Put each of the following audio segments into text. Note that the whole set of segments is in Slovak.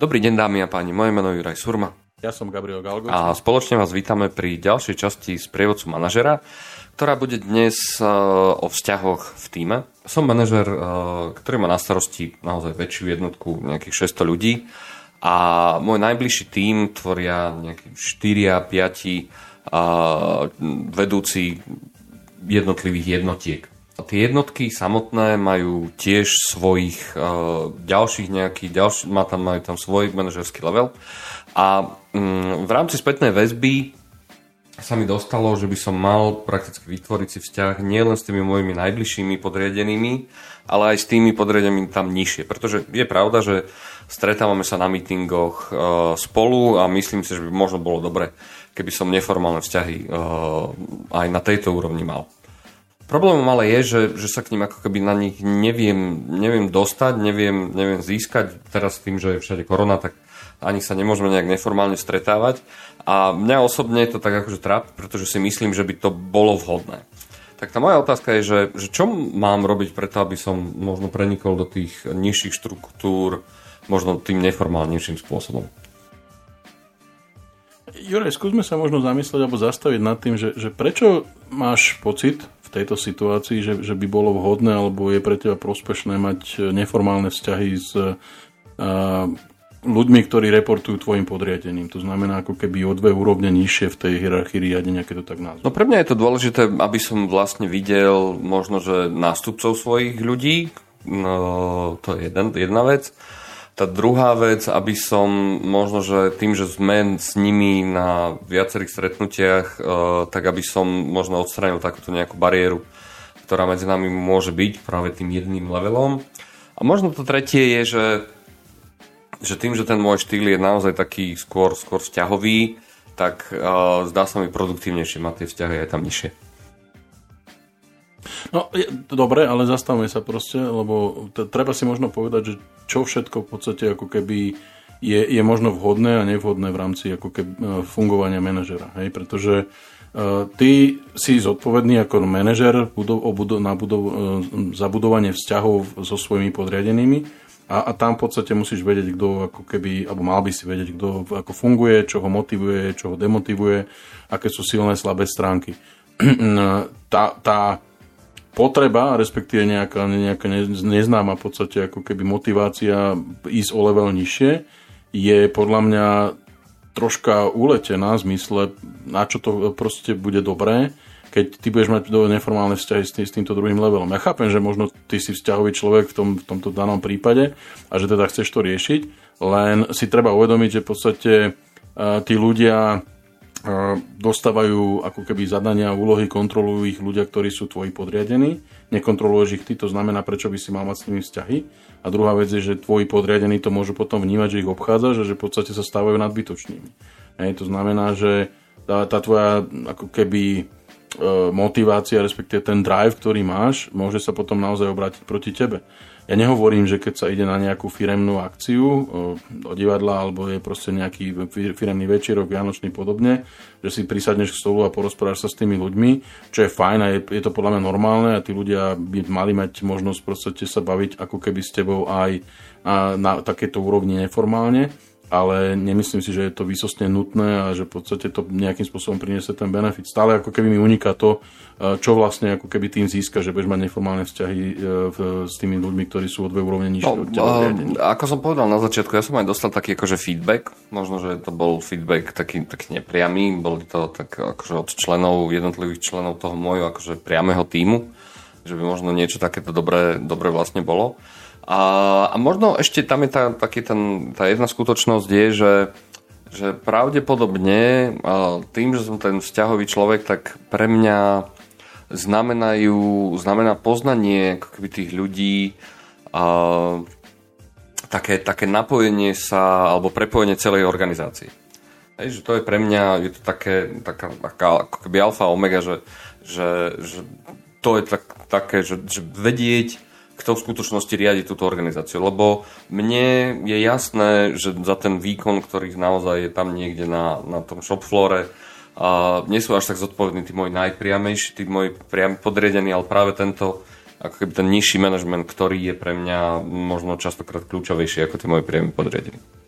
Dobrý deň dámy a páni, moje meno je Juraj Surma. Ja som Gabriel Galgo. A spoločne vás vítame pri ďalšej časti z prievodcu manažera, ktorá bude dnes o vzťahoch v týme. Som manažer, ktorý má na starosti naozaj väčšiu jednotku, nejakých 600 ľudí a môj najbližší tím tvoria nejakí 4 5 vedúci jednotlivých jednotiek. Tie jednotky samotné majú tiež svojich uh, ďalších nejakých, ďalší, má tam, majú tam svoj manažerský level. A um, v rámci spätnej väzby sa mi dostalo, že by som mal prakticky vytvoriť si vzťah nielen s tými mojimi najbližšími podriadenými, ale aj s tými podriadenými tam nižšie. Pretože je pravda, že stretávame sa na mítingoch uh, spolu a myslím si, že by možno bolo dobre, keby som neformálne vzťahy uh, aj na tejto úrovni mal. Problémom ale je, že, že sa k ním ako keby na nich neviem, neviem dostať, neviem, neviem získať. Teraz tým, že je všade korona, tak ani sa nemôžeme nejak neformálne stretávať. A mňa osobne to tak akože trápi, pretože si myslím, že by to bolo vhodné. Tak tá moja otázka je, že, že čo mám robiť preto, aby som možno prenikol do tých nižších štruktúr, možno tým neformálnejším spôsobom. Juraj, skúsme sa možno zamyslieť alebo zastaviť nad tým, že, že prečo máš pocit, tejto situácii, že, že by bolo vhodné alebo je pre teba prospešné mať neformálne vzťahy s uh, ľuďmi, ktorí reportujú tvojim podriadením. To znamená ako keby o dve úrovne nižšie v tej hierarchii riadenia, keď to tak nazvem. No pre mňa je to dôležité, aby som vlastne videl možno, že nástupcov svojich ľudí, no, to je jeden, jedna vec. Tá druhá vec, aby som možno, že tým, že sme s nimi na viacerých stretnutiach, e, tak aby som možno odstranil takúto nejakú bariéru, ktorá medzi nami môže byť práve tým jedným levelom. A možno to tretie je, že, že tým, že ten môj štýl je naozaj taký skôr, skôr vzťahový, tak uh, zdá sa mi produktívnejšie mať tie vzťahy aj tam nižšie. No, je, dobre, ale zastavme sa proste, lebo t- treba si možno povedať, že čo všetko v podstate ako keby je, je možno vhodné a nevhodné v rámci ako keby e, fungovania manažera. Hej? Pretože uh, ty si zodpovedný ako manažer budov, budov, na budov, uh, zabudovanie vzťahov so svojimi podriadenými a, a tam v podstate musíš vedieť, kto ako keby, alebo mal by si vedieť, kto ako funguje, čo ho motivuje, čo ho demotivuje, aké sú silné, slabé stránky. tá, tá potreba, respektíve nejaká, nejaká neznáma v podstate ako keby motivácia ísť o level nižšie, je podľa mňa troška uletená v zmysle, na čo to proste bude dobré, keď ty budeš mať neformálne vzťahy s, tým, s týmto druhým levelom. Ja chápem, že možno ty si vzťahový človek v, tom, v tomto danom prípade a že teda chceš to riešiť, len si treba uvedomiť, že v podstate uh, tí ľudia dostávajú ako keby zadania úlohy, kontrolujú ich ľudia, ktorí sú tvoji podriadení, nekontroluješ ich ty, to znamená, prečo by si mal mať s nimi vzťahy. A druhá vec je, že tvoji podriadení to môžu potom vnímať, že ich obchádzaš a že v podstate sa stávajú nadbytočnými. Hej, to znamená, že tá, tá tvoja ako keby e, motivácia, respektíve ten drive, ktorý máš, môže sa potom naozaj obrátiť proti tebe. Ja nehovorím, že keď sa ide na nejakú firemnú akciu do divadla alebo je proste nejaký firemný večerok, vianočný podobne, že si prisadneš k stolu a porozprávaš sa s tými ľuďmi, čo je fajn a je, je to podľa mňa normálne a tí ľudia by mali mať možnosť proste sa baviť ako keby s tebou aj na takéto úrovni neformálne ale nemyslím si, že je to výsostne nutné a že v podstate to nejakým spôsobom priniesie ten benefit. Stále ako keby mi uniká to, e, čo vlastne ako keby tým získa, že budeš mať neformálne vzťahy e, s tými ľuďmi, ktorí sú o dve úrovne nižšie no, od Ako som povedal na začiatku, ja som aj dostal taký akože feedback, možno, že to bol feedback taký, taký nepriamy, boli to tak akože od členov, jednotlivých členov toho môjho akože priamého týmu, že by možno niečo takéto dobré, dobré vlastne bolo. A, a možno ešte tam je tá, taký ten, tá jedna skutočnosť je, že, že pravdepodobne tým, že som ten vzťahový človek, tak pre mňa znamenajú, znamená poznanie keby tých ľudí a, také, také napojenie sa alebo prepojenie celej organizácie. Hej, že to je pre mňa je to také, taká, taká ako keby alfa omega, že, že, že to je tak, také, že, že vedieť kto v skutočnosti riadi túto organizáciu. Lebo mne je jasné, že za ten výkon, ktorý naozaj je tam niekde na, na tom shop floore, a nie sú až tak zodpovední tí moji najpriamejší, tí moji priam podriadení, ale práve tento ako keby ten nižší manažment, ktorý je pre mňa možno častokrát kľúčovejší ako tí moji priami podriadení.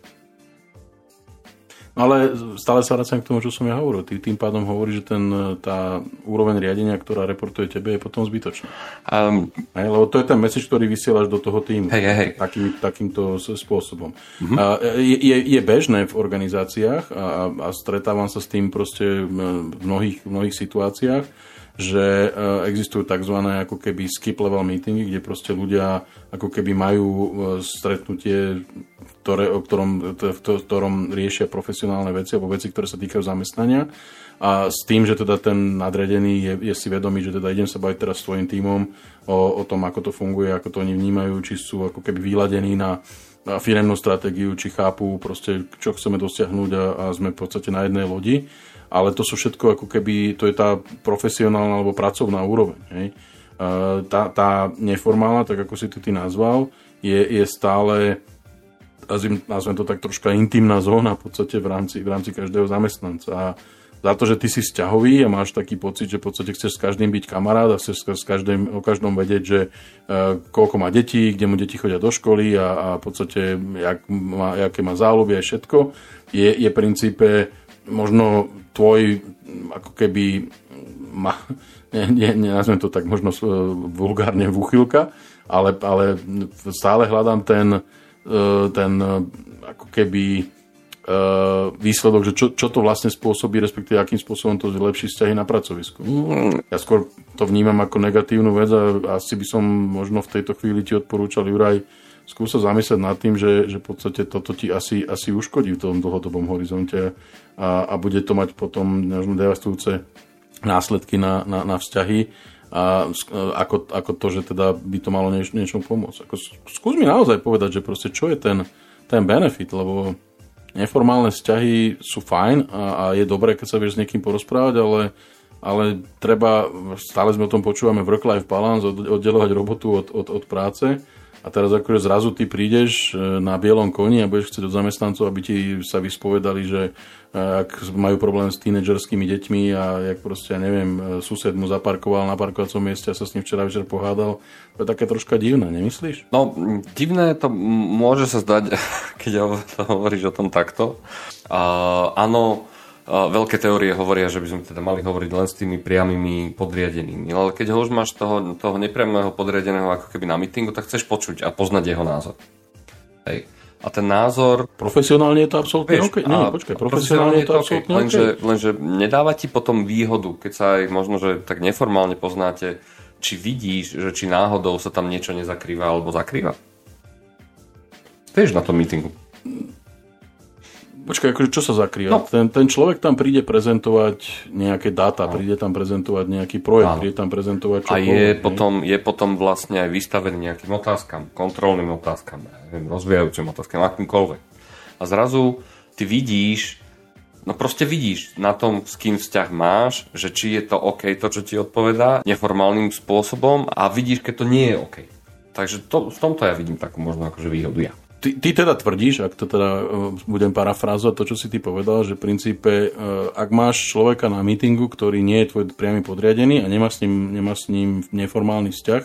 Ale stále sa vracam k tomu, čo som ja hovoril. Ty tým pádom hovorí, že ten, tá úroveň riadenia, ktorá reportuje tebe, je potom zbytočná. Um, hej, lebo to je ten message, ktorý vysielaš do toho týmu. Hej, hej. Takým, takýmto spôsobom. Uh-huh. A je, je bežné v organizáciách a, a stretávam sa s tým proste v mnohých, v mnohých situáciách, že e, existujú tzv. ako keby skip level meetingy, kde proste ľudia ako keby majú e, stretnutie, ktoré, o ktorom, v ktorom riešia profesionálne veci alebo veci, ktoré sa týkajú zamestnania a s tým, že teda ten nadredený je, je si vedomý, že teda idem sa baviť teraz s tvojim tímom o, o tom, ako to funguje, ako to oni vnímajú, či sú ako keby vyladení na, na firemnú stratégiu, či chápu proste, čo chceme dosiahnuť a, a sme v podstate na jednej lodi ale to sú všetko ako keby, to je tá profesionálna alebo pracovná úroveň. Hej. Tá, tá neformálna, tak ako si to ty nazval, je, je stále nazvem to tak troška intimná zóna v podstate v rámci, v rámci každého zamestnanca. A za to, že ty si vzťahový a máš taký pocit, že v podstate chceš s každým byť kamarát a chceš s každým, o každom vedieť, že uh, koľko má detí, kde mu deti chodia do školy a, a v podstate jak má, aké má záľuby a všetko, je, je princípe možno tvoj ako keby ma, ne, ne, nenazvem to tak možno vulgárne vúchylka, ale, ale stále hľadám ten, e, ten ako keby e, výsledok, že čo, čo to vlastne spôsobí, respektíve akým spôsobom to zlepší vzťahy na pracovisku. Ja skôr to vnímam ako negatívnu vec a asi by som možno v tejto chvíli ti odporúčal, Juraj, skúsa zamyslieť nad tým, že, že v podstate toto ti asi, asi uškodí v tom dlhodobom horizonte a, a bude to mať potom devastujúce následky na, na, na vzťahy a ako, ako to, že teda by to malo nieč, niečom pomôcť. Ako, skús mi naozaj povedať, že proste čo je ten, ten benefit, lebo neformálne vzťahy sú fajn a, a je dobré, keď sa vieš s niekým porozprávať, ale, ale treba, stále sme o tom počúvame work-life balance, oddelovať robotu od, od, od práce a teraz akože zrazu ty prídeš e, na bielom koni a budeš chcieť od zamestnancov, aby ti sa vyspovedali, že e, ak majú problém s tínedžerskými deťmi a jak proste, ja neviem, e, sused mu zaparkoval na parkovacom mieste a sa s ním včera večer pohádal, to je také troška divné, nemyslíš? No, divné to môže sa zdať, keď hovoríš o tom takto. Uh, áno, veľké teórie hovoria, že by sme teda mali hovoriť len s tými priamými podriadenými. Ale keď ho už máš toho, toho nepriamého podriadeného ako keby na mítingu, tak chceš počuť a poznať jeho názor. Hej. A ten názor... Profesionálne je to absolútne vieš, OK. Nie, počkaj, profesionálne je to absolútne OK. Lenže, lenže nedáva ti potom výhodu, keď sa aj možno, že tak neformálne poznáte, či vidíš, že či náhodou sa tam niečo nezakrýva alebo zakrýva. Vieš na tom mítingu. Počkaj, akože čo sa zakrýva? No. Ten, ten človek tam príde prezentovať nejaké dáta, no. príde tam prezentovať nejaký projekt, Áno. príde tam prezentovať čo A je potom, je potom vlastne aj vystavený nejakým otázkam, kontrolným otázkam, neviem, rozvíjajúcim otázkam, akýmkoľvek. A zrazu ty vidíš, no proste vidíš na tom, s kým vzťah máš, že či je to OK, to, čo ti odpovedá, neformálnym spôsobom a vidíš, keď to nie je OK. Takže to, v tomto ja vidím takú možno akože výhodu ja. Ty, ty teda tvrdíš, ak to teda uh, budem parafrázovať to, čo si ty povedal, že v princípe, uh, ak máš človeka na mítingu, ktorý nie je tvoj priamy podriadený a nemá s ním, nemá s ním neformálny vzťah,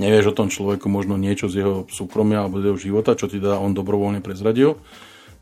nevieš o tom človeku možno niečo z jeho súkromia alebo z jeho života, čo ti teda on dobrovoľne prezradil,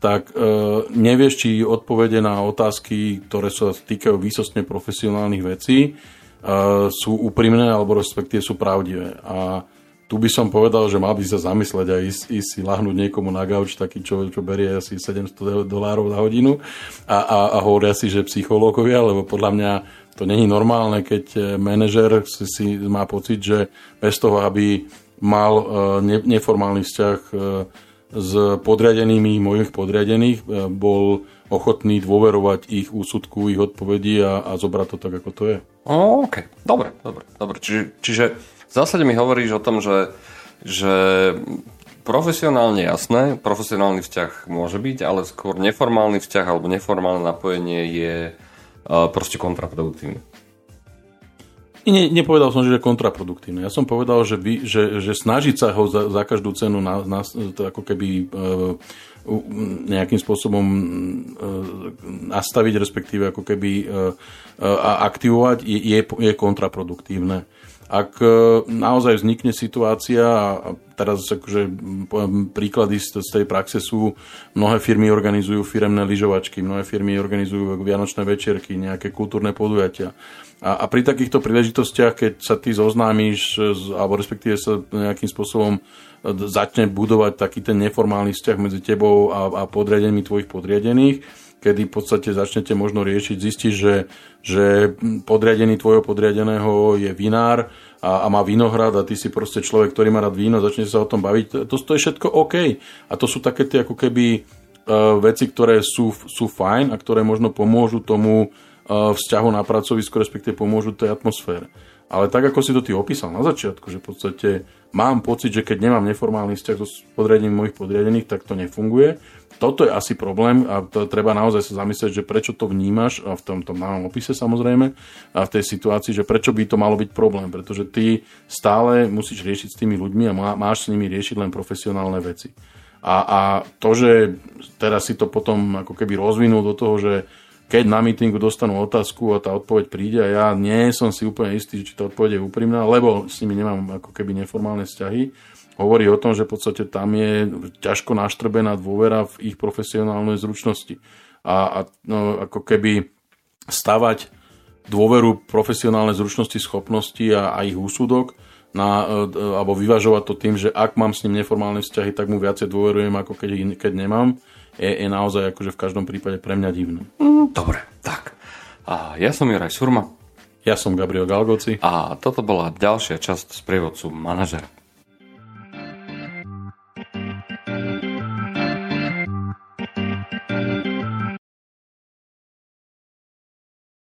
tak uh, nevieš, či odpovede na otázky, ktoré sa týkajú výsostne profesionálnych vecí, uh, sú úprimné alebo respektíve sú pravdivé. A tu by som povedal, že mal by sa zamysleť a ísť, ísť si lahnúť niekomu na gauč, taký, čo, čo berie asi 700 dolárov za hodinu a, a, a hovoria si, že psychológovia, lebo podľa mňa to není normálne, keď e, manažer si, si má pocit, že bez toho, aby mal uh, ne, neformálny vzťah uh, s podriadenými mojich podriadených, bol ochotný dôverovať ich úsudku, ich odpovedí a, a zobrať to tak, ako to je. OK, dobre, dobre, dobre. Čiže, čiže v zásade mi hovoríš o tom, že, že profesionálne jasné, profesionálny vzťah môže byť, ale skôr neformálny vzťah alebo neformálne napojenie je uh, proste kontraproduktívne. Ne, nepovedal som, že je kontraproduktívne. Ja som povedal, že, by, že, že snažiť sa ho za, za každú cenu na, na, to ako keby uh, nejakým spôsobom uh, nastaviť, respektíve ako keby uh, aktivovať, je, je kontraproduktívne. Ak e, naozaj vznikne situácia, a teraz akože príklady z tej praxe sú, mnohé firmy organizujú firemné lyžovačky, mnohé firmy organizujú vianočné večierky, nejaké kultúrne podujatia. A, a pri takýchto príležitostiach, keď sa ty zoznámiš, alebo respektíve sa nejakým spôsobom e, začne budovať taký ten neformálny vzťah medzi tebou a, a podriadenými tvojich podriadených, kedy v podstate začnete možno riešiť, zistíš, že, že podriadený tvojho podriadeného je vinár a, a má vinohrad a ty si proste človek, ktorý má rád víno, začnete sa o tom baviť. To, to je všetko OK. A to sú také tie ako keby uh, veci, ktoré sú, sú fajn a ktoré možno pomôžu tomu uh, vzťahu na pracovisku, respektíve pomôžu tej atmosfére. Ale tak, ako si to ty opísal na začiatku, že v podstate mám pocit, že keď nemám neformálny vzťah so podriadením mojich podriadených, tak to nefunguje toto je asi problém a to treba naozaj sa zamyslieť, že prečo to vnímaš a v tom, tom malom opise samozrejme a v tej situácii, že prečo by to malo byť problém, pretože ty stále musíš riešiť s tými ľuďmi a má, máš s nimi riešiť len profesionálne veci. A, a to, že teraz si to potom ako keby rozvinul do toho, že keď na mítingu dostanú otázku a tá odpoveď príde a ja nie som si úplne istý, či tá odpoveď je úprimná, lebo s nimi nemám ako keby neformálne vzťahy, hovorí o tom, že v podstate tam je ťažko naštrbená dôvera v ich profesionálnej zručnosti. A, a no, ako keby stavať dôveru profesionálnej zručnosti, schopnosti a, a ich úsudok na, e, alebo vyvažovať to tým, že ak mám s ním neformálne vzťahy, tak mu viacej dôverujem, ako keď, keď nemám, je, je naozaj akože v každom prípade pre mňa divné. Mm, dobre, tak. A ja som Juraj Surma. Ja som Gabriel Galgoci. A toto bola ďalšia časť z prievodcu manažera.